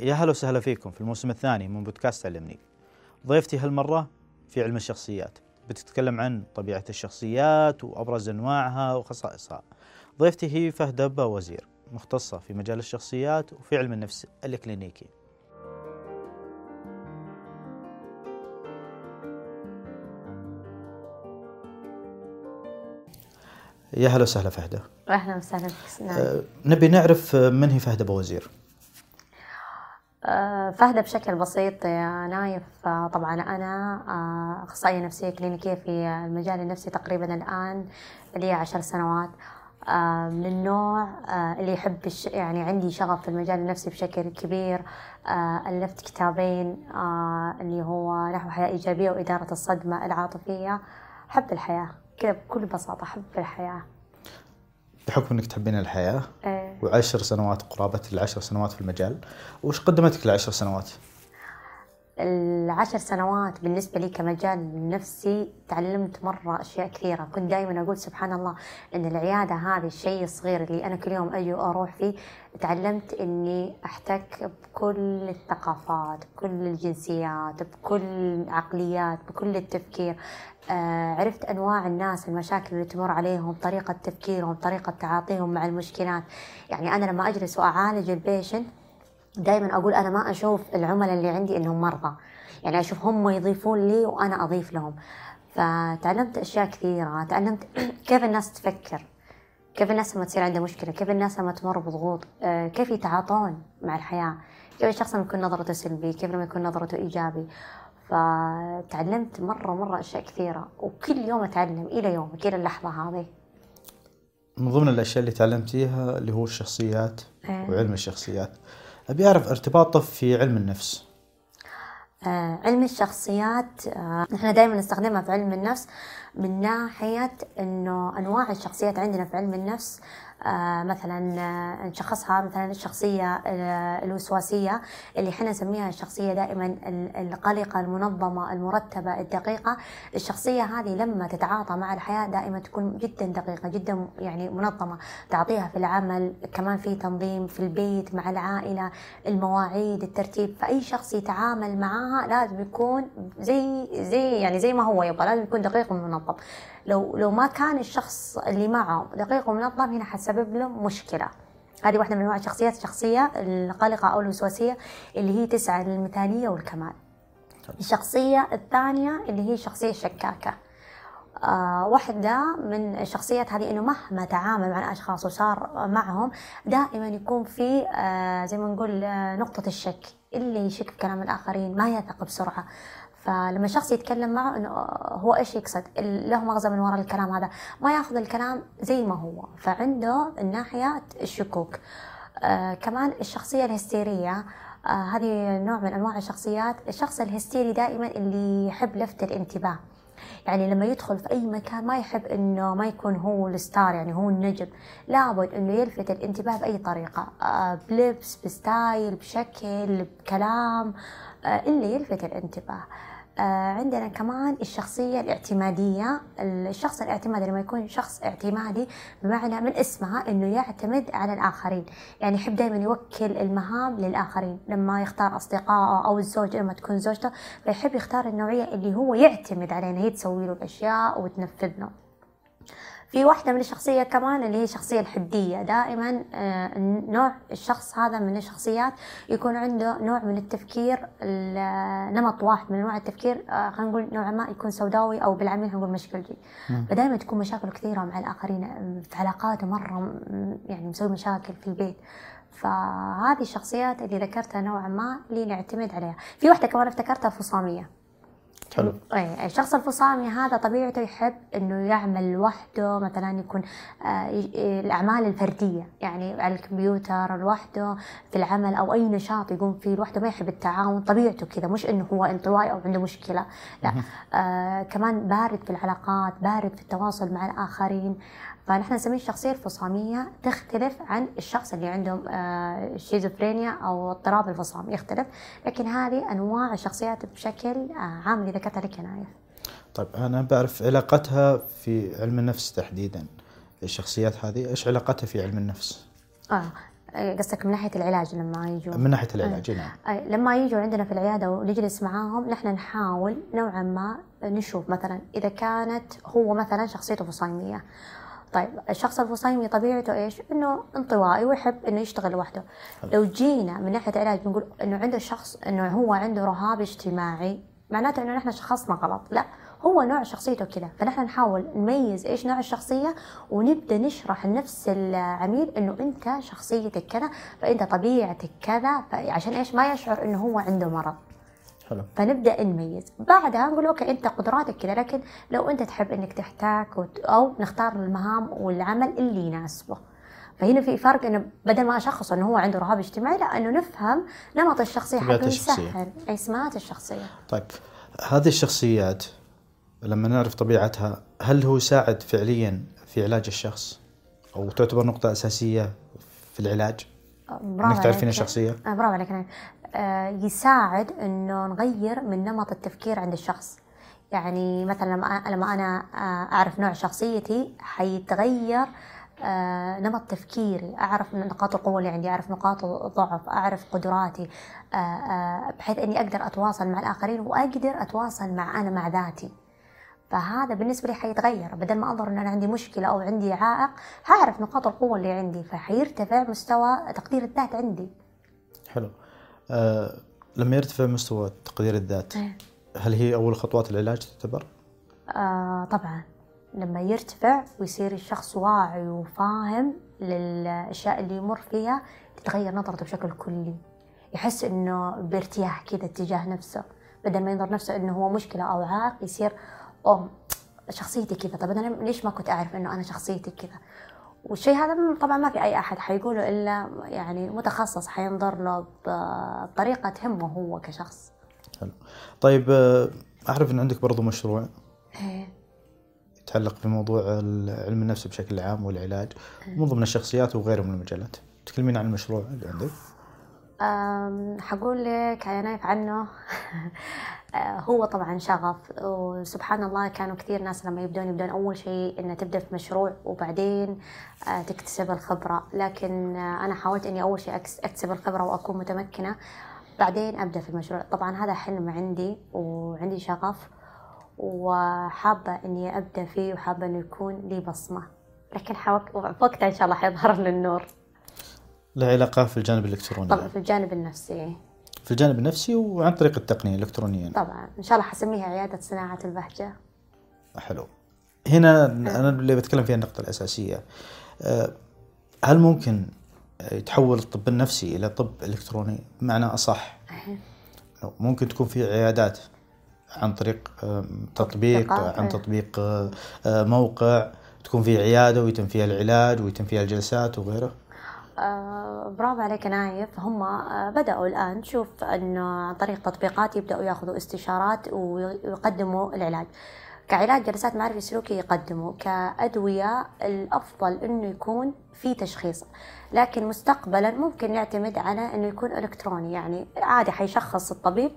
يا هلا وسهلا فيكم في الموسم الثاني من بودكاست علمني ضيفتي هالمرة في علم الشخصيات. بتتكلم عن طبيعة الشخصيات وأبرز أنواعها وخصائصها. ضيفتي هي فهد وزير مختصة في مجال الشخصيات وفي علم النفس الإكلينيكي يا هلا وسهلا فهدة أهلا وسهلا فيك أه نبي نعرف من هي فهدة بوزير أه فهدة بشكل بسيط يا نايف. أه طبعا أنا آه، أخصائية نفسية كلينيكية في المجال النفسي تقريبا الآن لي عشر سنوات. آه، من النوع آه، اللي يحب يعني عندي شغف في المجال النفسي بشكل كبير ألفت كتابين اللي هو نحو حياة إيجابية وإدارة الصدمة العاطفية. حب الحياة كذا بكل بساطة حب الحياة. بحكم إنك تحبين الحياة إيه وعشر سنوات قرابة العشر سنوات في المجال وش قدمتك العشر سنوات؟ العشر سنوات بالنسبة لي كمجال نفسي تعلمت مرة أشياء كثيرة. كنت دائما أقول سبحان الله أن العيادة هذه الشيء الصغير اللي أنا كل يوم أجي وأروح فيه. تعلمت أني أحتك بكل الثقافات بكل الجنسيات بكل العقليات بكل التفكير. آه عرفت أنواع الناس المشاكل اللي تمر عليهم طريقة تفكيرهم طريقة تعاطيهم مع المشكلات. يعني أنا لما أجلس وأعالج البيشنت دائما أقول أنا ما أشوف العملاء اللي عندي إنهم مرضى. يعني أشوف هم يضيفون لي وأنا أضيف لهم. فتعلمت أشياء كثيرة. تعلمت كيف الناس تفكر. كيف الناس لما تصير عندها مشكلة. كيف الناس لما تمر بضغوط. آه، كيف يتعاطون مع الحياة. كيف الشخص لما يكون نظرته سلبي. كيف لما يكون نظرته إيجابي. فتعلمت مرة مرة أشياء كثيرة. وكل يوم أتعلم إلى يومك إلى اللحظة هذه. من ضمن الأشياء اللي تعلمتيها اللي هو الشخصيات إيه. وعلم الشخصيات. أبي أعرف ارتباطه في علم النفس. آه علم الشخصيات آه نحن دائما نستخدمها في علم النفس من ناحية أنه أنواع الشخصيات عندنا في علم النفس آه مثلا آه نشخصها مثلا الشخصية آه الوسواسية اللي إحنا نسميها الشخصية دائما القلقة المنظمة المرتبة الدقيقة. الشخصية هذه لما تتعاطى مع الحياة دائما تكون جدا دقيقة جدا يعني منظمة. تعطيها في العمل كمان في تنظيم في البيت مع العائلة المواعيد الترتيب. فأي شخص يتعامل معها لازم يكون زي زي يعني زي ما هو يبغى لازم يكون دقيق ومنظم. لو لو ما كان الشخص اللي معه دقيق ومنظم هنا حتسبب له مشكلة. هذه واحدة من أنواع الشخصيات الشخصية القلقة أو الوسواسية اللي هي تسعى للمثالية والكمال. الشخصية الثانية اللي هي الشخصية الشكاكة آه واحدة من الشخصيات هذه إنه مهما تعامل مع الأشخاص وصار معهم دائما يكون في آه زي ما نقول آه نقطة الشك. اللي يشك في كلام الآخرين ما يثق بسرعة. فلما شخص يتكلم معه إنه هو إيش يقصد؟ له مغزى من وراء الكلام هذا. ما يأخذ الكلام زي ما هو. فعنده الناحية الشكوك. آه كمان الشخصية الهستيرية آه هذه نوع من أنواع الشخصيات. الشخص الهستيري دائما اللي يحب لفت الانتباه. يعني لما يدخل في أي مكان ما يحب إنه ما يكون هو ال star يعني هو النجم. لابد إنه يلفت الانتباه بأي طريقة. آه بلبس ب style بشكل بكلام. آه اللي يلفت الانتباه. آه عندنا كمان الشخصية الاعتمادية. الشخص الاعتمادي لما يكون شخص اعتمادي بمعنى من اسمها إنه يعتمد على الآخرين. يعني يحب دائما يوكل المهام للآخرين. لما يختار أصدقائه أو الزوج لما تكون زوجته فيحب يختار النوعية اللي هو يعتمد عليها هي تسوي له الأشياء وتنفذ له. في واحدة من الشخصية كمان اللي هي الشخصية الحدية. دائما آه، نوع الشخص هذا من الشخصيات يكون عنده نوع من التفكير نمط واحد من أنواع التفكير آه، خلينا نقول نوعا ما يكون سوداوي أو بالعميل نقول مشكلجي فدائما تكون مشاكل كثيرة مع الآخرين في علاقاته مرة يعني مسوي مشاكل في البيت. فهذه الشخصيات اللي ذكرتها نوعا ما اللي نعتمد عليها. في واحدة كمان افتكرتها فصامية. حلو. اي الشخص الفصامي هذا طبيعته يحب إنه يعمل لوحده مثلا يكون آه الأعمال الفردية يعني على الكمبيوتر لوحده في العمل أو أي نشاط يقوم فيه لوحده ما يحب التعاون طبيعته كذا مش إنه هو انطوائي أو عنده مشكلة لا. آه كمان بارد في العلاقات بارد في التواصل مع الآخرين فنحن نسميه الشخصية الفصامية تختلف عن الشخص اللي عنده آه، شيزوفرينيا أو اضطراب الفصام يختلف. لكن هذه أنواع الشخصيات بشكل آه، عام اللي ذكرتها لك نايف طيب أنا بعرف علاقتها في علم النفس تحديدا. الشخصيات هذه إيش علاقتها في علم النفس؟ آه قصدك من ناحية العلاج لما يجوا من ناحية العلاج نعم. لما يجوا عندنا في العيادة ونجلس معاهم نحن نحاول نوعا ما نشوف مثلا إذا كانت هو مثلا شخصيته فصيمية طيب الشخص الفصيمي طبيعته إيش؟ إنه انطوائي ويحب إنه يشتغل لوحده. لو جينا من ناحية علاج بنقول إنه عنده شخص إنه هو عنده رهاب اجتماعي معناته إنه نحن شخصنا غلط، لا هو نوع شخصيته كذا. فنحن نحاول نميز إيش نوع الشخصية ونبدأ نشرح لنفس العميل إنه أنت شخصيتك كذا فأنت طبيعتك كذا عشان إيش؟ ما يشعر إنه هو عنده مرض. حلو. فنبدأ نميز. بعدها نقول أوكي أنت قدراتك كذا لكن لو أنت تحب إنك تحتاج وت- أو نختار المهام والعمل اللي يناسبه. فهنا في فرق إنه بدل ما اشخص إنه هو عنده رهاب اجتماعي لا إنه نفهم نمط الشخصية الشخصية. يسهل اي سمات الشخصية. طيب هذه الشخصيات لما نعرف طبيعتها هل هو يساعد فعليا في علاج الشخص؟ أو تعتبر نقطة أساسية في العلاج؟ برافو إنك تعرفين. الشخصية؟ برافو عليك. يساعد إنه نغير من نمط التفكير عند الشخص. يعني مثلا لما أنا آه، أعرف نوع شخصيتي حيتغير آه نمط تفكيري. أعرف نقاط القوة اللي عندي أعرف نقاط الضعف أعرف قدراتي آه آه بحيث إني أقدر أتواصل مع الآخرين وأقدر أتواصل مع أنا مع ذاتي. فهذا بالنسبة لي حيتغير. بدل ما أنظر أن أنا عندي مشكلة أو عندي عائق هعرف نقاط القوة اللي عندي فحيرتفع مستوى تقدير الذات عندي. حلو. آه لما يرتفع مستوى تقدير الذات إيه. هل هي أول خطوات العلاج تعتبر؟ آه طبعا. لما يرتفع ويصير الشخص واعي وفاهم للأشياء اللي يمر فيها تتغير نظرته بشكل كلي. يحس إنه بارتياح كذا تجاه نفسه بدل ما ينظر نفسه إنه هو مشكلة أو عائق يصير أوه شخصيتي كذا. طب أنا ليش ما كنت أعرف إنه أنا شخصيتي كذا؟ والشيء هذا طبعا ما في أي أحد حيقوله إلا يعني متخصص حينظر له بطريقة تهمه هو كشخص. حلو. طيب آه أعرف إن عندك برضو مشروع إيه. يتعلق بموضوع علم النفس بشكل عام والعلاج من ضمن الشخصيات وغيره من المجالات. تكلمين عن المشروع اللي عندك؟ حقول لك يا نايف عنه. آه، هو طبعا شغف وسبحان الله كانوا كثير ناس لما يبدون يبدون أول شيء إنه تبدأ في مشروع وبعدين آه، تكتسب الخبرة. لكن آه، أنا حاولت إني أول شيء أكتسب الخبرة وأكون متمكنة بعدين أبدأ في المشروع. طبعا هذا حلم عندي وعندي شغف وحابة إني أبدأ فيه وحابة إنه يكون لي بصمة. لكن وقتها إن شاء الله حيظهر للنور له علاقة في الجانب الإلكتروني طبعا في الجانب النفسي. في الجانب النفسي وعن طريق التقنية الإلكترونية. طبعا. إن شاء الله حسميها عيادة صناعة البهجة. حلو. هنا أنا اللي بتكلم فيها النقطة الأساسية. أه، هل ممكن يتحول الطب النفسي إلى طب إلكتروني؟ بمعنى أصح لو ممكن تكون في عيادات عن طريق أم، تطبيق عن إيه. تطبيق أه، أه، موقع تكون في عيادة ويتم فيها العلاج ويتم فيها الجلسات وغيره. برافو عليك نايف. هم آه بدأوا الآن. شوف أنه عن طريق تطبيقات يبدأوا ياخذوا استشارات ويقدموا العلاج. كعلاج جلسات معرفي سلوكي يقدموا. كأدوية الأفضل أنه يكون في تشخيص. لكن مستقبلا ممكن نعتمد على أنه يكون إلكتروني. يعني عادي حيشخص الطبيب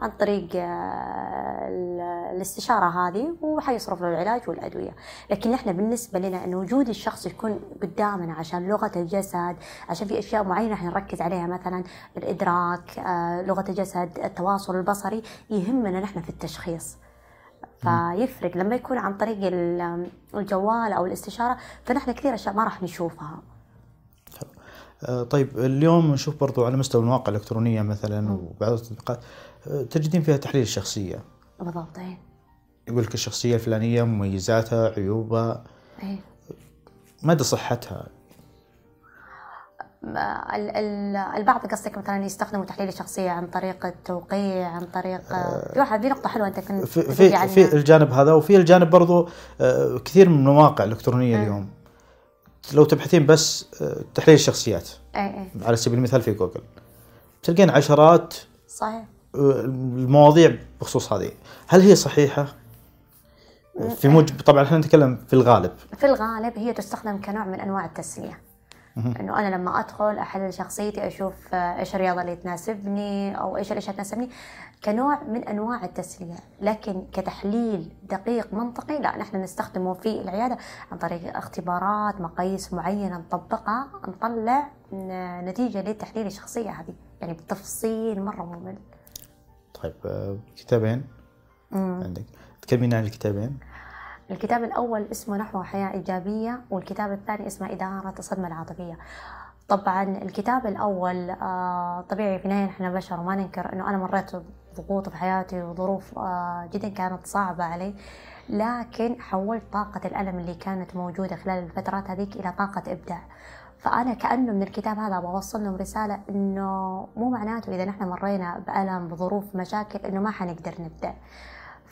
عن طريق آه، ال- الاستشارة هذه وحيصرف له العلاج والأدوية. لكن نحن بالنسبة لنا أن وجود الشخص يكون قدامنا عشان لغة الجسد عشان في أشياء معينة حنركز عليها مثلا الإدراك آه، لغة الجسد التواصل البصري يهمنا نحن في التشخيص. فيفرق. لما يكون عن طريق ال- الجوال أو الاستشارة فنحن كثير أشياء ما راح نشوفها. طيب اليوم نشوف برضو على مستوى المواقع الإلكترونية مثلا وبعض التطبيقات أه، تجدين فيها تحليل الشخصية بالضبط إيه. يقول لك الشخصية الفلانية مميزاتها عيوبها إيه. مدى صحتها ال- ال- البعض قصدك مثلا يستخدموا تحليل الشخصية عن طريق التوقيع عن طريق في واحد في نقطة حلوة أنت كنت في في, عنها. في الجانب هذا وفي الجانب برضو كثير من المواقع الإلكترونية اليوم لو تبحثين بس أه، تحليل الشخصيات. إيه إيه. على سبيل المثال في جوجل. تلقين عشرات صحيح. أه، المواضيع بخصوص هذه. هل هي صحيحة؟ في موجب طبعا إحنا نتكلم في الغالب. في الغالب هي تستخدم كنوع من أنواع التسلية. إنه أنا لما أدخل أحلل شخصيتي أشوف آه، إيش الرياضة اللي تناسبني أو إيش الأشياء تناسبني كنوع من أنواع التسلية. لكن كتحليل دقيق منطقي لا نحن نستخدمه في العيادة عن طريق اختبارات مقاييس معينة نطبقها نطلع نتيجة لتحليل الشخصية هذه. يعني بالتفصيل مرة ممل. طيب آه، كتابين؟ عندك. تكلمين عن الكتابين؟ الكتاب الأول اسمه نحو حياة إيجابية والكتاب الثاني اسمه إدارة الصدمة العاطفية. طبعا الكتاب الأول آه، طبيعي في النهاية نحن بشر وما ننكر إنه أنا مريت ضغوط في حياتي وظروف آه، جدا كانت صعبة علي. لكن حولت طاقة الألم اللي كانت موجودة خلال الفترات هذيك إلى طاقة إبداع. فأنا كأنه من الكتاب هذا بوصل لهم رسالة إنه مو معناته إذا نحن مرينا بألم بظروف مشاكل إنه ما حنقدر نبدع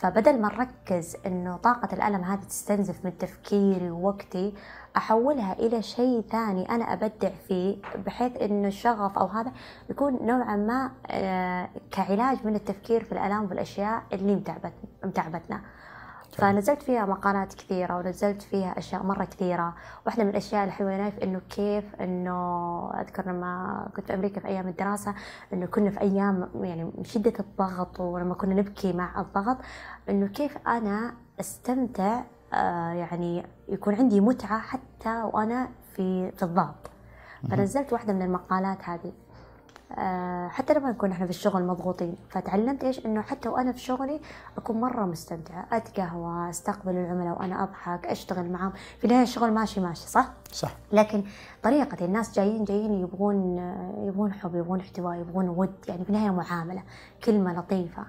فبدل ما نركز إنه طاقة الألم هذه تستنزف من تفكيري ووقتي أحولها إلى شيء ثاني أنا أبدع فيه بحيث إنه الشغف أو هذا يكون نوعا ما آه، كعلاج من التفكير في الآلام والأشياء اللي متعبتنا. فنزلت فيها مقالات كثيرة ونزلت فيها أشياء مرة كثيرة. واحدة من الأشياء الحلوة في إنه كيف إنه أذكر لما كنت في أمريكا في أيام الدراسة إنه كنا في أيام يعني من شدة الضغط ولما كنا نبكي مع الضغط إنه كيف أنا أستمتع آه يعني يكون عندي متعة حتى وأنا في في الضغط. فنزلت واحدة من المقالات هذه. حتى لما نكون إحنا في الشغل مضغوطين. فتعلمت إيش؟ إنه حتى وأنا في شغلي أكون مرة مستمتعة. أتقهوى أستقبل العملاء وأنا أضحك أشتغل معاهم. في النهاية الشغل ماشي ماشي صح؟ صح. لكن طريقة الناس جايين جايين يبغون يبغون حب يبغون احتواء يبغون ود يعني في النهاية معاملة كلمة لطيفة.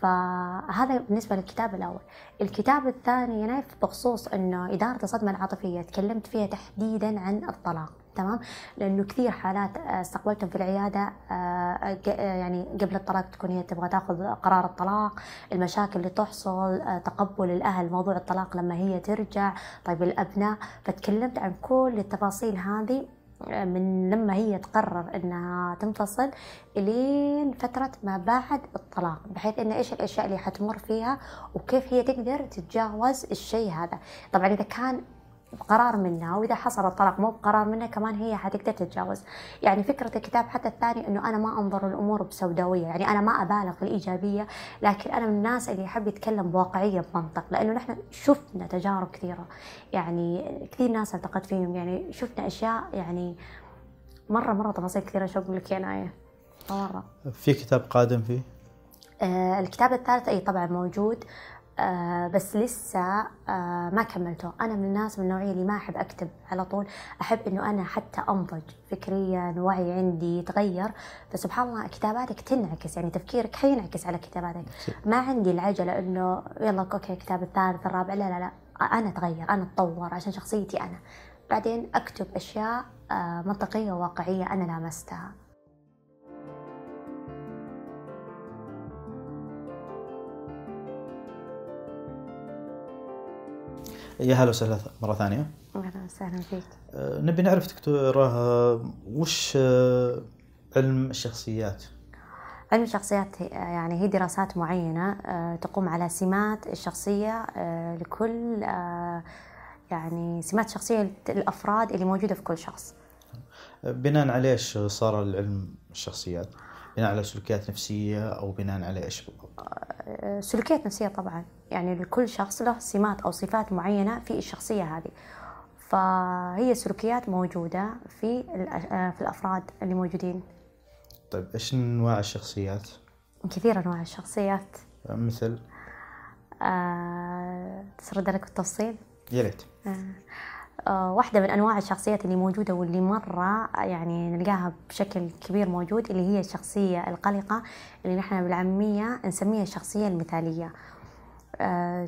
فهذا بالنسبة للكتاب الأول. الكتاب الثاني نايف بخصوص أنه إدارة الصدمة العاطفية تكلمت فيها تحديدا عن الطلاق. تمام؟ لأنه كثير حالات آه، استقبلتهم في العيادة آه، آه، يعني قبل الطلاق تكون هي تبغى تاخذ قرار الطلاق المشاكل اللي تحصل تقبل الأهل موضوع الطلاق لما هي ترجع. طيب الأبناء فتكلمت عن كل التفاصيل هذه من لما هي تقرر إنها تنفصل إلين فترة ما بعد الطلاق بحيث إن إيش الأشياء اللي حتمر فيها وكيف هي تقدر تتجاوز الشيء هذا. طبعا إذا كان بقرار منها وإذا حصل الطلاق مو بقرار منها كمان هي حتقدر تتجاوز. يعني فكرة الكتاب حتى الثاني إنه أنا ما أنظر الأمور بسوداوية يعني أنا ما أبالغ في الإيجابية لكن أنا من الناس اللي يحب يتكلم بواقعية بمنطق لأنه نحن شفنا تجارب كثيرة. يعني كثير ناس التقت فيهم يعني شفنا أشياء يعني مرة مرة تفاصيل كثيرة شو أقول لك يا ناية؟ مرة. في كتاب قادم فيه؟ آه الكتاب الثالث أي طبعا موجود. آه بس لسه آه ما كملته. أنا من الناس من النوعية اللي ما أحب أكتب على طول. أحب إنه أنا حتى أنضج فكريا وعي عندي يتغير. فسبحان الله كتاباتك تنعكس. يعني تفكيرك حينعكس على كتاباتك. ما عندي العجلة إنه يلا أوكي الكتاب الثالث الرابع. لا لا لا. أنا أتغير أنا أتطور عشان شخصيتي أنا. بعدين أكتب أشياء آه منطقية وواقعية أنا لامستها. يا هلا وسهلا مرة ثانية. أهلا وسهلا فيك. أه نبي نعرف دكتورة أه وش أه علم الشخصيات؟ علم الشخصيات يعني هي دراسات معينة أه تقوم على سمات الشخصية لكل يعني سمات شخصية الأفراد اللي موجودة في كل شخص. بناء على إيش صار العلم الشخصيات؟ بناء على سلوكيات نفسية أو بناء على إيش؟ سلوكيات نفسية طبعا. يعني لكل شخص له سمات أو صفات معينة في الشخصية هذه فهي سلوكيات موجودة في أه، في الأفراد اللي موجودين طيب إيش انواع الشخصيات؟ كثير أنواع الشخصيات مثل أه... تسرد لك بالتفصيل؟ يا ريت. آه، واحدة من أنواع الشخصيات اللي موجودة واللي مرة يعني نلقاها بشكل كبير موجود اللي هي الشخصية القلقة اللي نحن بالعامية نسميها الشخصية المثالية أه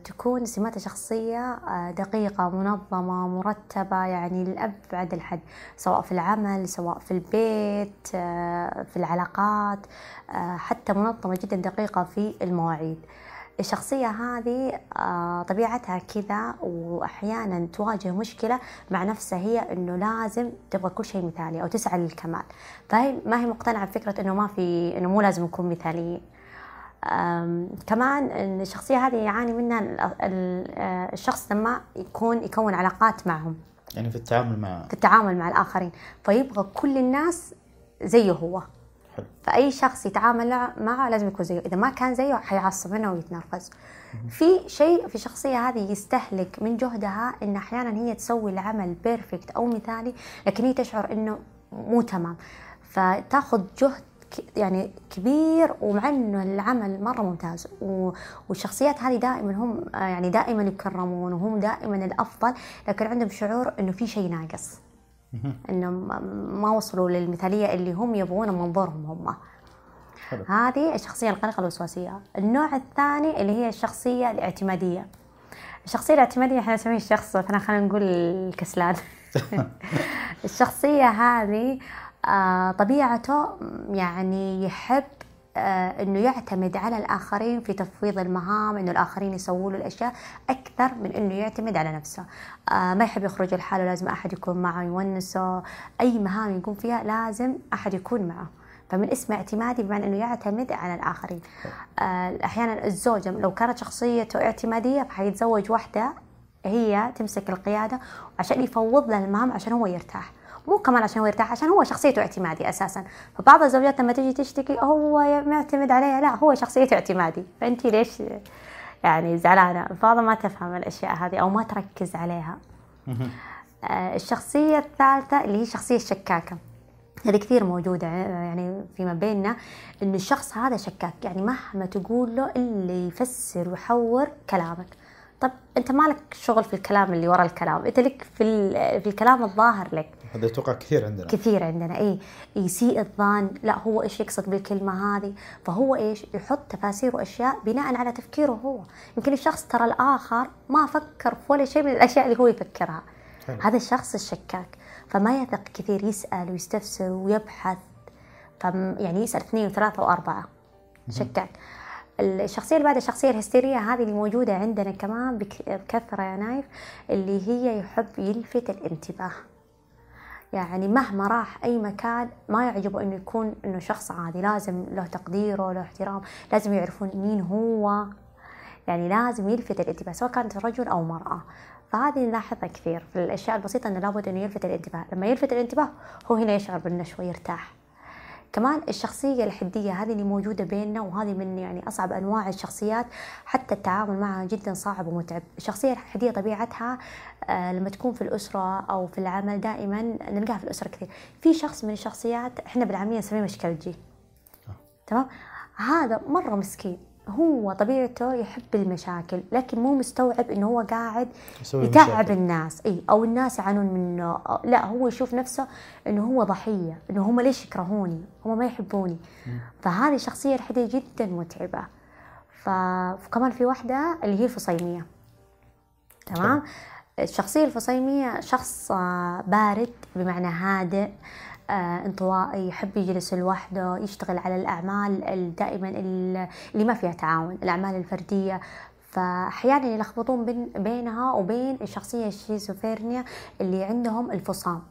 تكون سمات الشخصية أه دقيقة منظمة مرتبة يعني لأبعد الحد سواء في العمل سواء في البيت أه في العلاقات آه، حتى منظمة جدا دقيقة في المواعيد. الشخصية هذه آه، طبيعتها كذا وأحيانا تواجه مشكلة مع نفسها هي إنه لازم تبغى كل شيء مثالي أو تسعى للكمال. فهي ما هي مقتنعة بفكرة إنه ما في إنه مو لازم نكون مثاليين. كمان الشخصية هذه يعاني منها آه، الشخص لما يكون يكون علاقات معهم. يعني في التعامل مع في التعامل مع الآخرين. فيبغى كل الناس زيه هو. فأي شخص يتعامل معه لازم يكون زيه. إذا ما كان زيه حيعصب منه ويتنرفز في شيء في الشخصية هذه يستهلك من جهدها إن أحيانا هي تسوي العمل perfect أو مثالي لكن هي تشعر إنه مو تمام. فتاخذ جهد يعني كبير ومع إنه العمل مرة ممتاز. والشخصيات هذه دائما هم يعني دائما يكرمون وهم دائما الأفضل لكن عندهم شعور إنه في شيء ناقص. إنه ما وصلوا للمثالية اللي هم يبغون منظورهم هم. هذه الشخصية القلقة الوسواسية. النوع الثاني اللي هي الشخصية الاعتمادية. الشخصية الاعتمادية إحنا نسميه الشخص مثلا خلينا نقول الكسلان. الشخصية هذه طبيعته يعني يحب آه، إنه يعتمد على الآخرين في تفويض المهام إنه الآخرين يسووا له الأشياء أكثر من إنه يعتمد على نفسه. آه، ما يحب يخرج لحاله لازم أحد يكون معه يونسه. أي مهام يقوم فيها لازم أحد يكون معه. فمن اسم اعتمادي بمعنى إنه يعتمد على الآخرين. أحيانا الزوجة لو كانت شخصيته اعتمادية فحيتزوج واحدة هي تمسك القيادة عشان يفوض لها المهام عشان هو يرتاح. مو كمان عشان هو يرتاح عشان هو شخصيته اعتمادي أساسا. فبعض الزوجات لما تجي تشتكي هو معتمد عليها. لا هو شخصيته اعتمادي. فانت ليش يعني زعلانة؟ فهذا ما تفهم الأشياء هذه أو ما تركز عليها. آه، الشخصية الثالثة اللي هي الشخصيه الشكاكه هذه كثير موجودة يعني فيما بيننا إنه الشخص هذا شكاك. يعني مهما تقول له اللي يفسر ويحور كلامك. طب أنت مالك شغل في الكلام اللي ورا الكلام؟ أنت لك في, في الكلام الظاهر لك. هذا أتوقع كثير عندنا. كثير عندنا. اي يسيء الظن. لا هو إيش يقصد بالكلمة هذه؟ فهو إيش؟ يحط تفاسير وأشياء بناء على تفكيره هو. يمكن الشخص ترى الآخر ما فكر في ولا شيء من الأشياء اللي هو يفكرها. حلو. هذا الشخص الشكاك. فما يثق كثير يسأل ويستفسر ويبحث. يعني يسأل اثنين وثلاثة وأربعة. شكاك. الشخصية اللي بعد الشخصيه الهستيرية هذه اللي موجودة عندنا كمان بكثرة يا نايف اللي هي يحب يلفت الانتباه. يعني مهما راح أي مكان ما يعجبه إنه يكون إنه شخص عادي. لازم له تقديره له احترام. لازم يعرفون مين هو. يعني لازم يلفت الانتباه سواء كانت رجل أو مرأة. فهذه نلاحظها كثير في الأشياء البسيطة إنه لابد إنه يلفت الانتباه. لما يلفت الانتباه هو هنا يشعر بالنشوة يرتاح. كمان الشخصية الحدية هذه اللي موجودة بيننا وهذه من يعني أصعب أنواع الشخصيات حتى التعامل معها جدا صعب ومتعب. الشخصية الحدية طبيعتها آه لما تكون في الأسرة أو في العمل دائما نلقاها في الأسرة كثير. في شخص من الشخصيات إحنا بالعامية نسميه مشكلجي. تمام؟ هذا مرة مسكين. هو طبيعته يحب المشاكل لكن مو مستوعب إنه هو قاعد يتعب الناس. إي أو الناس يعانون منه. لا هو يشوف نفسه إنه هو ضحية إنه هم ليش يكرهوني؟ هم ما يحبوني. فهذه الشخصيه الحديه جدا متعبة. فكمان في واحدة اللي هي الفصيمية. تمام؟ الشخصية الفصيمية شخص بارد بمعنى هادئ. آه، انطوائي يحب يجلس لوحده يشتغل على الأعمال دائما اللي ما فيها تعاون الأعمال الفردية. فأحيانا يلخبطون بينها وبين الشخصية الشيزوفرينيا اللي عندهم الفصام.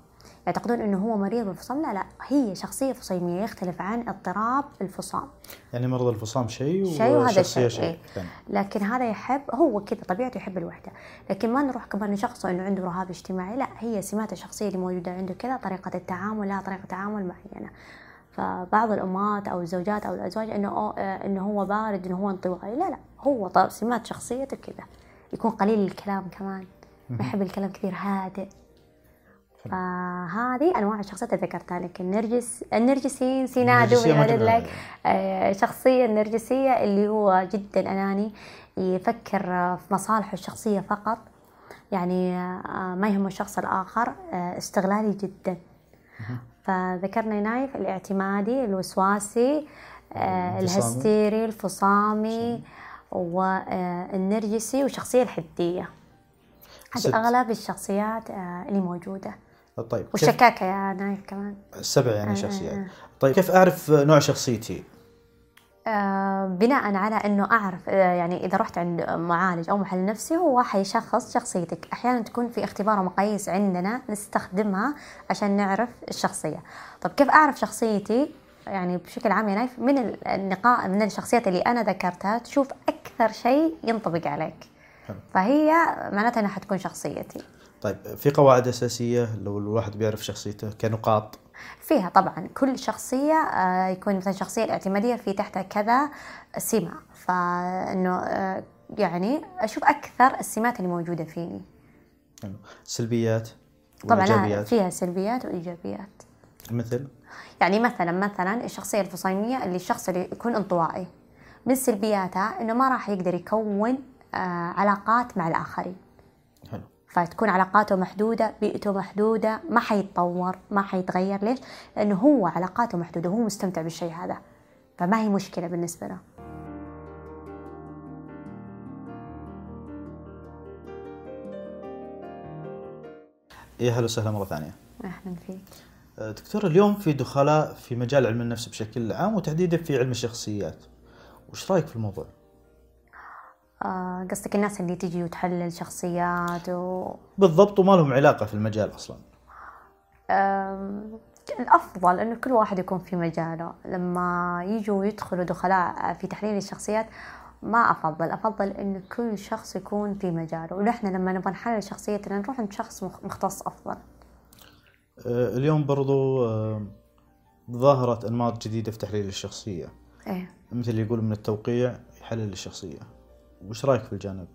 يعتقدون إنه هو مريض بالفصام لا لا هي شخصية فصيميه يختلف عن اضطراب الفصام. يعني مرض الفصام شيء شيء وهذا شيء, شيء. إيه. لكن هذا يحب هو كذا طبيعته يحب الوحدة. لكن ما نروح كمان نشخصه إنه عنده رهاب اجتماعي لا هي سمات الشخصية اللي موجودة عنده كذا طريقة التعامل لها طريقة تعامل معينة. فبعض الأمهات أو الزوجات أو الأزواج إنه آه، إنه هو بارد إنه هو انطوائي لا لا هو سمات شخصيته كذا. يكون قليل الكلام كمان. ما يحب الكلام كثير هادئ. فهذه أنواع الشخصيات اللي ذكرتها لك. النرجس النرجسيين سينادو لك الشخصيه آه، النرجسية اللي هو جدا أناني يفكر في مصالحه الشخصية فقط. يعني آه، ما يهمه الشخص الآخر. آه، استغلالي جدا. فذكرنا نايف الاعتمادي الوسواسي الهستيري الفصامي والنرجسي والشخصيه الحدية. هذه أغلب الشخصيات اللي موجودة. طيب والشكاكة يا نايف كمان. سبع يعني آه شخصيات. آه آه. طيب كيف أعرف نوع شخصيتي؟ آه بناء على إنه أعرف آه يعني إذا رحت عند معالج أو محل نفسي هو حيشخص شخصيتك. أحيانا تكون في اختبار ومقاييس عندنا نستخدمها عشان نعرف الشخصية. طب كيف أعرف شخصيتي؟ يعني بشكل عام يا نايف من النقاط من الشخصيات اللي أنا ذكرتها تشوف أكثر شيء ينطبق عليك. فهي معناتها إنها حتكون شخصيتي. طيب في قواعد أساسية لو الواحد بيعرف شخصيته كنقاط؟ فيها طبعا. كل شخصية آه، يكون مثلا الشخصيه الاعتمادية في تحتها كذا سمة. فإنه آه، يعني أشوف أكثر السمات اللي موجودة فيني. سلبيات طبعا فيها سلبيات وإيجابيات. مثل؟ يعني مثلا مثلا الشخصية الفصيميه اللي الشخص اللي يكون انطوائي. من سلبياتها إنه ما راح يقدر يكون آه علاقات مع الآخرين. حلو. فتكون علاقاته محدودة بيئته محدودة ما حيتطور ما حيتغير. ليش؟ لأنه هو علاقاته محدودة هو مستمتع بالشيء هذا. فما هي مشكلة بالنسبة له. يا هلا وسهلا مرة ثانية. أهلا فيك. آه، دكتور اليوم في دخلاء في مجال علم النفس بشكل عام وتحديدا في علم الشخصيات. وش رأيك في الموضوع؟ قصدك الناس اللي تجي وتحلل شخصيات و بالضبط وما لهم علاقة في المجال أصلا. آم، الأفضل إنه كل واحد يكون في مجاله. لما يجوا يدخلوا دخلاء في تحليل الشخصيات ما أفضل. أفضل إنه كل شخص يكون في مجاله. ونحن لما نبغى نحلل شخصيتنا نروح عند شخص مخ- مختص أفضل. آه، اليوم برضو آه، ظهرت أنماط جديدة في تحليل الشخصية. إيه. مثل اللي يقول من التوقيع يحلل الشخصية. وش رأيك في الجانب؟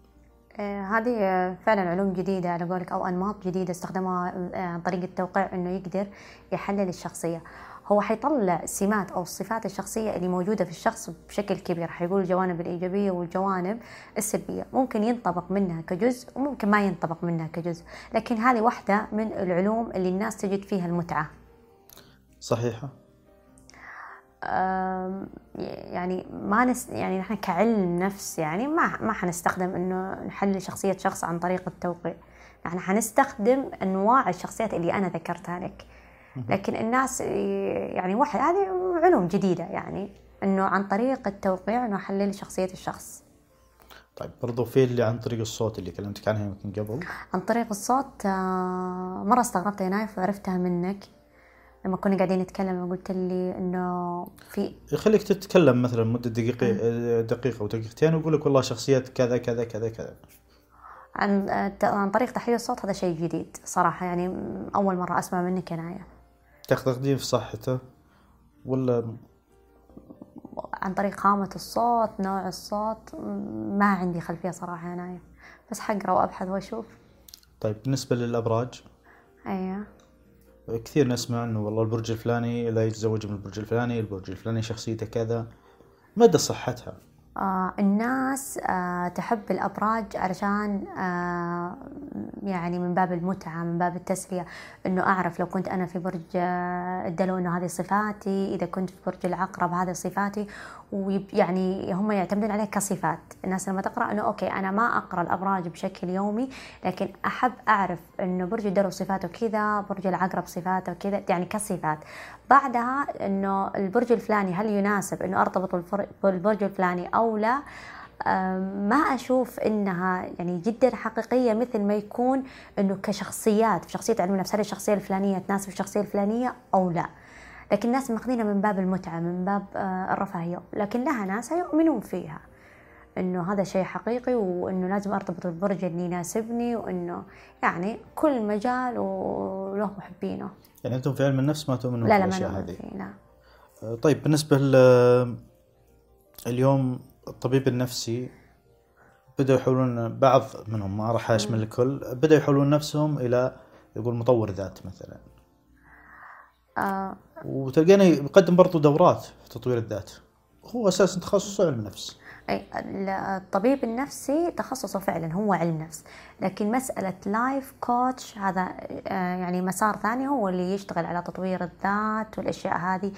آه، هذه آه، فعلا علوم جديدة على قولك أو أنماط جديدة استخدمها آه، عن طريق التوقيع إنه يقدر يحلل الشخصية. هو حيطلع سمات أو الصفات الشخصية اللي موجودة في الشخص بشكل كبير. حيقول الجوانب الإيجابية والجوانب السلبية. ممكن ينطبق منها كجزء وممكن ما ينطبق منها كجزء. لكن هذه واحدة من العلوم اللي الناس تجد فيها المتعة. صحيحة. أم، يعني ما نس يعني نحن كعلم نفس يعني ما ما حنستخدم إنه نحلل شخصية شخص عن طريق التوقيع. نحن حنستخدم أنواع الشخصيات اللي أنا ذكرتها لك. لكن الناس يعني واحد هذه علوم جديدة يعني إنه عن طريق التوقيع نحلل شخصية الشخص. طيب برضو في اللي عن طريق الصوت اللي كلمتك عنها يمكن قبل. عن طريق الصوت آه، مرة استغربت يا نايف وعرفتها منك. لما كنا قاعدين نتكلم وقلت لي إنه في يخليك تتكلم مثلا مدة دقيقة دقيقة أو دقيقتين ويقول لك والله شخصيات كذا كذا كذا كذا. عن عن طريق تحليل الصوت هذا شيء جديد صراحة يعني أول مرة أسمع منك يا نايا تاخذين في صحته ولا؟ عن طريق خامة الصوت نوع الصوت ما عندي خلفية صراحة يا نايا بس حقرأ وأبحث وأشوف. طيب بالنسبة للأبراج؟ أيوه. كثير نسمع إنه والله البرج الفلاني لا يتزوج من البرج الفلاني البرج الفلاني شخصيته كذا. مدى صحتها. آه الناس آه تحب الأبراج علشان آه يعني من باب المتعة من باب التسلية. إنه أعرف لو كنت أنا في برج آه الدلو إنه هذه صفاتي إذا كنت في برج العقرب هذه صفاتي. ويعني هم يعتمدون عليه كصفات. الناس لما تقرأ إنه okay أنا ما أقرأ الأبراج بشكل يومي لكن أحب أعرف إنه برج الدلو صفاته كذا برج العقرب صفاته كذا يعني كصفات. بعدها إنه البرج الفلاني هل يناسب أرتبط بالفر- بالبرج الفلاني أو لا؟ ما أشوف إنها يعني جدا حقيقية مثل ما يكون إنه كشخصيات في شخصية علم النفس هل الشخصية الفلانية تناسب الشخصية الفلانية أو لا. لكن الناس ماخذينها من باب المتعة من باب آه، الرفاهية. لكن لها ناس يؤمنون فيها. إنه هذا شيء حقيقي وإنه لازم أرتبط بالبرج اللي يناسبني وإنه يعني كل مجال وله محبينه يعني أنتم في علم النفس ما تؤمنون لا لا ما هذه؟ آه، طيب بالنسبة ل اليوم الطبيب النفسي بدأوا يحولون بعض منهم ما راح أشمل الكل بدأوا يحولون نفسهم إلى يقول مطور ذات مثلا. آه. وتلقينا يقدم برضو دورات في تطوير الذات. هو أساسا تخصصه علم نفس الطبيب النفسي تخصصه فعلا هو علم نفس. لكن مسألة life coach هذا آه، يعني مسار ثاني هو اللي يشتغل على تطوير الذات والأشياء هذه.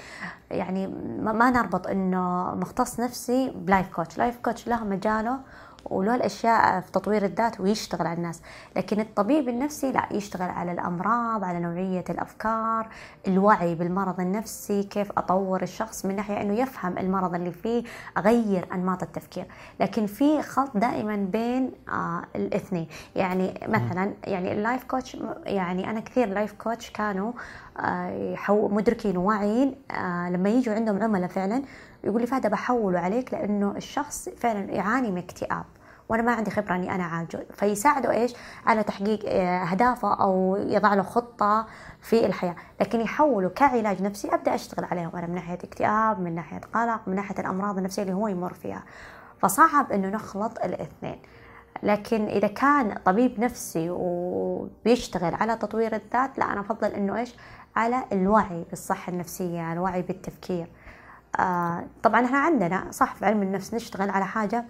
يعني ما نربط إنه مختص نفسي ب life coach life coach له مجاله وله الأشياء في تطوير الذات ويشتغل على الناس. لكن الطبيب النفسي لا يشتغل على الأمراض على نوعية الأفكار الوعي بالمرض النفسي كيف أطور الشخص من ناحية أنه يفهم المرض اللي فيه أغير أنماط التفكير. لكن في خلط دائما بين آه الاثنين. يعني مثلا يعني ال life coach يعني أنا كثير life coach كانوا آه مدركين وواعيين آه لما يجوا عندهم عملاء فعلا يقول لي فهد بحوله عليك لأنه الشخص فعلا يعاني من اكتئاب. وأنا ما عندي خبرة إني أنا أعالجه. فيساعده إيش؟ على تحقيق آه، أهدافه أو يضع له خطة في الحياة. لكن يحوله كعلاج نفسي أبدأ أشتغل عليهم أنا من ناحية اكتئاب من ناحية قلق من ناحية الأمراض النفسية اللي هو يمر فيها. فصعب إنه نخلط الاثنين. لكن إذا كان طبيب نفسي وبيشتغل على تطوير الذات لا أنا أفضل إنه إيش؟ على الوعي بالصحة النفسية الوعي بالتفكير. آه طبعا إحنا عندنا صح في علم النفس نشتغل على حاجة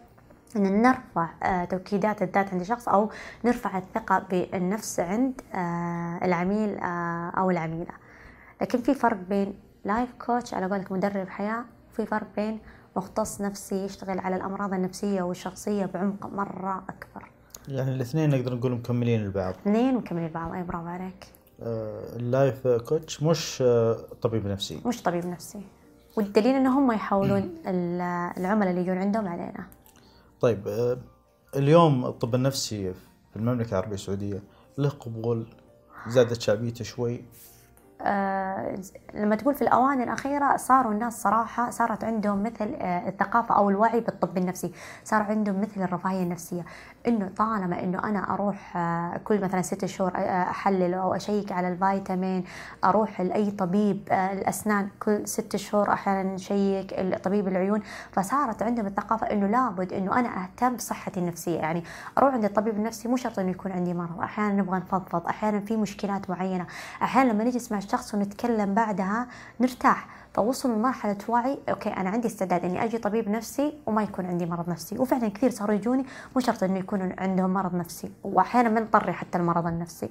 إن نرفع آه توكيدات الذات عند الشخص أو نرفع الثقة بالنفس عند آه العميل آه أو العميلة. لكن في فرق بين لايف كوتش على قولك مدرب حياة في فرق بين مختص نفسي يشتغل على الأمراض النفسية والشخصية بعمق مرة أكبر. يعني الاثنين نقدر نقول مكملين البعض. اثنين مكملين بعض أي برافو عليك. اللايف كوتش مش طبيب نفسي. مش طبيب نفسي. والدليل إن هم يحولون العملاء اللي يجون عندهم علينا. طيب آه، اليوم الطب النفسي في المملكة العربية السعودية له قبول زادت شعبيته شوي. لما تقول في الأواني الأخيرة صاروا الناس صراحة صارت عندهم مثل آه، الثقافة أو الوعي بالطب النفسي صار عندهم مثل الرفاهية النفسية. إنه طالما إنه أنا أروح آه، كل مثلا ست شهور أحلل أو أشيك على الفيتامين أروح لأي طبيب الأسنان كل ست شهور أحيانا نشيك طبيب العيون. فصارت عندهم الثقافة إنه لابد إنه أنا أهتم بصحتي النفسية. يعني أروح عند الطبيب النفسي مو شرط إنه يكون عندي مرض. أحيانا نبغى نفضفض أحيانا في مشكلات معينة. أحيانا لما نجي نسمع الشخص ونتكلم بعدها نرتاح. فوصلوا لمرحلة وعي أوكي أنا عندي استعداد إني أجي طبيب نفسي وما يكون عندي مرض نفسي. وفعلا كثير صاروا يجوني مو شرط إنه يكون عندهم مرض نفسي واحيانا ما نضطر حتى المرض النفسي.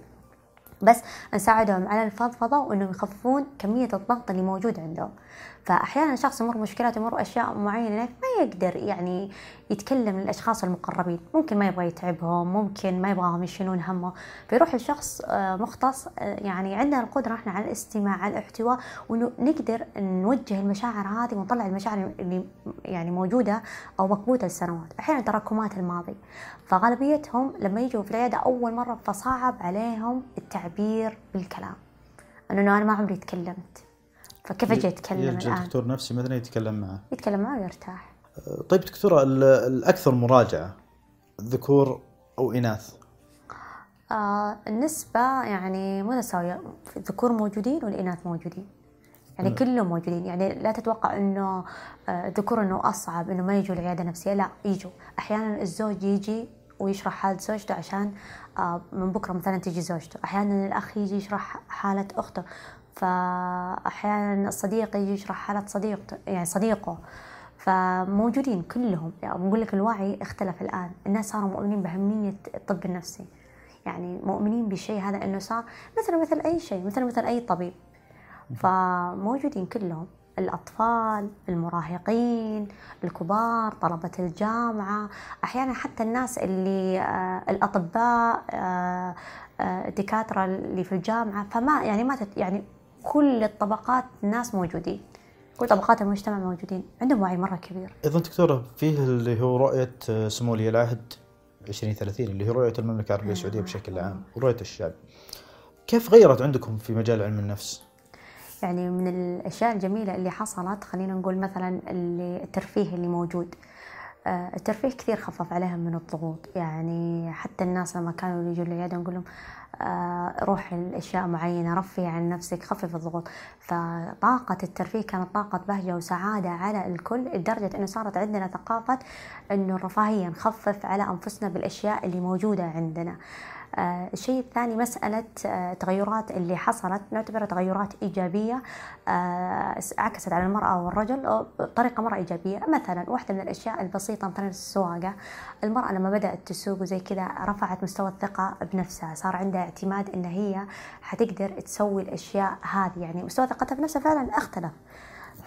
بس نساعدهم على الفضفضة وإنهم يخففون كمية الضغط اللي موجود عندهم. فأحيانا شخص يمر مشكلات يمر اشياء معينة ما يقدر يعني يتكلم للأشخاص المقربين. ممكن ما يبغى يتعبهم ممكن ما يبغاهم يشيلون همه. فيروح الشخص آه، مختص آه، يعني عندنا القدرة إحنا على الاستماع على الاحتواء وانه نقدر نوجه المشاعر هذه ونطلع المشاعر اللي يعني موجودة أو مكبوتة لسنوات أحيانا تراكمات الماضي. فغالبيتهم لما يجوا في العيادة أول مرة فصعب عليهم التعبير بالكلام. انه أنا ما عمري تكلمت. فكيف أجي أتكلم الآن؟ دكتور نفسي مثلا يتكلم معه. يتكلم معه ويرتاح. طيب دكتورة الأكثر مراجعة ذكور أو إناث؟ آه النسبة يعني متساوية. الذكور موجودين والإناث موجودين. يعني كلهم موجودين. يعني لا تتوقع إنه آه، الذكور إنه أصعب إنه ما يجوا العيادة النفسية. لا يجوا. أحيانا الزوج يجي ويشرح حالة زوجته عشان آه، من بكرة مثلا تجي زوجته. أحيانا الأخ يجي يشرح حالة أخته. فأحيانا الصديق يجي يشرح حالة صديقته يعني صديقه فموجودين كلهم. يعني بقول لك الوعي اختلف الآن. الناس صاروا مؤمنين بأهمية الطب النفسي. يعني مؤمنين بالشيء هذا إنه صار مثل مثل أي شيء مثل مثل أي طبيب. فموجودين كلهم. الأطفال المراهقين الكبار طلبة الجامعة. أحيانا حتى الناس اللي آه الأطباء آه آه الدكاترة اللي في الجامعة. فما يعني ما يعني كل الطبقات الناس موجودين. كل طبقات المجتمع موجودين. عندهم وعي مرة كبير. إذا دكتورة فيه اللي هو رؤية آه، سمو ولي العهد 2030 اللي هي رؤية المملكة العربية السعودية بشكل عام ورؤية الشعب. كيف غيرت عندكم في مجال علم النفس؟ يعني من الأشياء الجميلة اللي حصلت خلينا نقول مثلا اللي الترفيه اللي موجود. آه، الترفيه كثير خفف عليهم من الضغوط. يعني حتى الناس لما كانوا يجوا العيادة نقول لهم آه، روح لأشياء معينة رفي عن نفسك خفف الضغوط. فطاقة الترفيه كانت طاقة بهجة وسعادة على الكل لدرجة أنه صارت عندنا ثقافة أنه الرفاهية نخفف على أنفسنا بالأشياء اللي موجودة عندنا. الشيء الثاني مسألة آه، اللي حصلت. نعتبرها تغيرات إيجابية آه، عكست على المرأة والرجل بطريقة مرة إيجابية. مثلا واحدة من الأشياء البسيطة مثلا السواقة. المرأة لما بدأت تسوق وزي كذا رفعت مستوى الثقة بنفسها. صار عندها اعتماد إن هي حتقدر تسوي الأشياء هذه. يعني مستوى ثقتها بنفسها فعلا اختلف.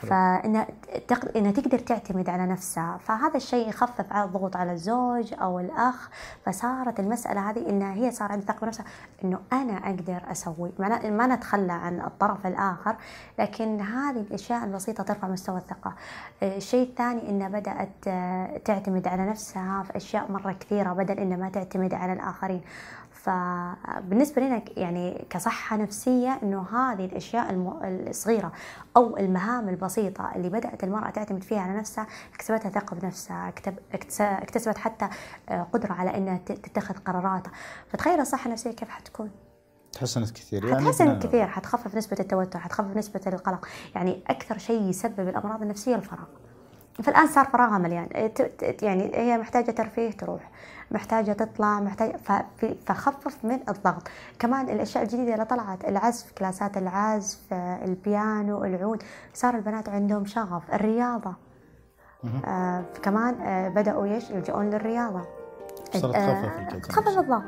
فإنها تق... إنها تقدر تعتمد على نفسها. فهذا الشيء يخفف على الضغوط على الزوج أو الأخ. فصارت المسألة هذه إنها هي صار عندها ثقة بنفسها إنه أنا أقدر أسوي. ما نتخلى عن الطرف الآخر لكن هذه الأشياء البسيطة ترفع مستوى الثقة. الشيء الثاني إنها بدأت تعتمد على نفسها في أشياء مرة كثيرة بدل إنها ما تعتمد على الآخرين. فبالنسبة لنا يعني كصحة نفسية إنه هذه الأشياء الصغيرة أو المهام البسيطة اللي بدأت المرأة تعتمد فيها على نفسها اكتسبتها ثقة بنفسها اكتسبت حتى آه، قدرة على إنها تتخذ قراراتها. فتخيل الصحة النفسية كيف حتكون؟ تحسنت كثير. يعني حتحسن كثير حتخفف نسبة التوتر حتخفف نسبة القلق. يعني أكثر شيء يسبب الأمراض النفسية الفراغ. فالآن صار فراغها مليان. إيه، يعني هي محتاجة ترفيه تروح محتاجة تطلع محتاجه فخفف من الضغط. كمان الأشياء الجديدة اللي طلعت العزف كلاسات العزف آه، البيانو العود صار البنات عندهم شغف الرياضة. آه كمان آه بدأوا إيش؟ يلجؤون للرياضة. صارت آه، تخفف تخفف الضغط.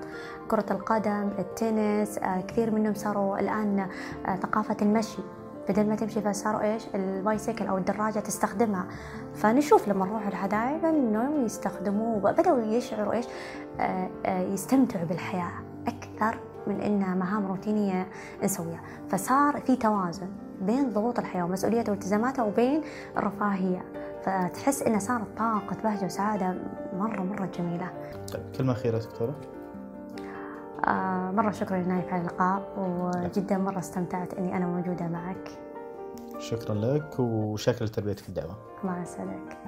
كرة القدم التنس آه، كثير منهم صاروا الآن آه، ثقافة المشي. بدل ما تمشي فصاروا إيش؟ البايسيكل أو الدراجة تستخدمها. فنشوف لما نروح الحدائق انهم يستخدموه بداوا يشعروا إيش؟ آه، آه، يستمتعوا بالحياة أكثر من إنها مهام روتينية نسويها. فصار في توازن بين ضغوط الحياة ومسؤوليتها والتزاماتها وبين الرفاهيه فتحس انها صارت طاقة بهجة وسعادة مرة مرة جميلة. طيب كلمة أخيرة دكتورة. مرة شكرا لنايف على اللقاء وجدا مرة استمتعت إني أنا موجودة معك. شكرا لك وشكرا لتلبيتك الدعوة. الله يسعدك.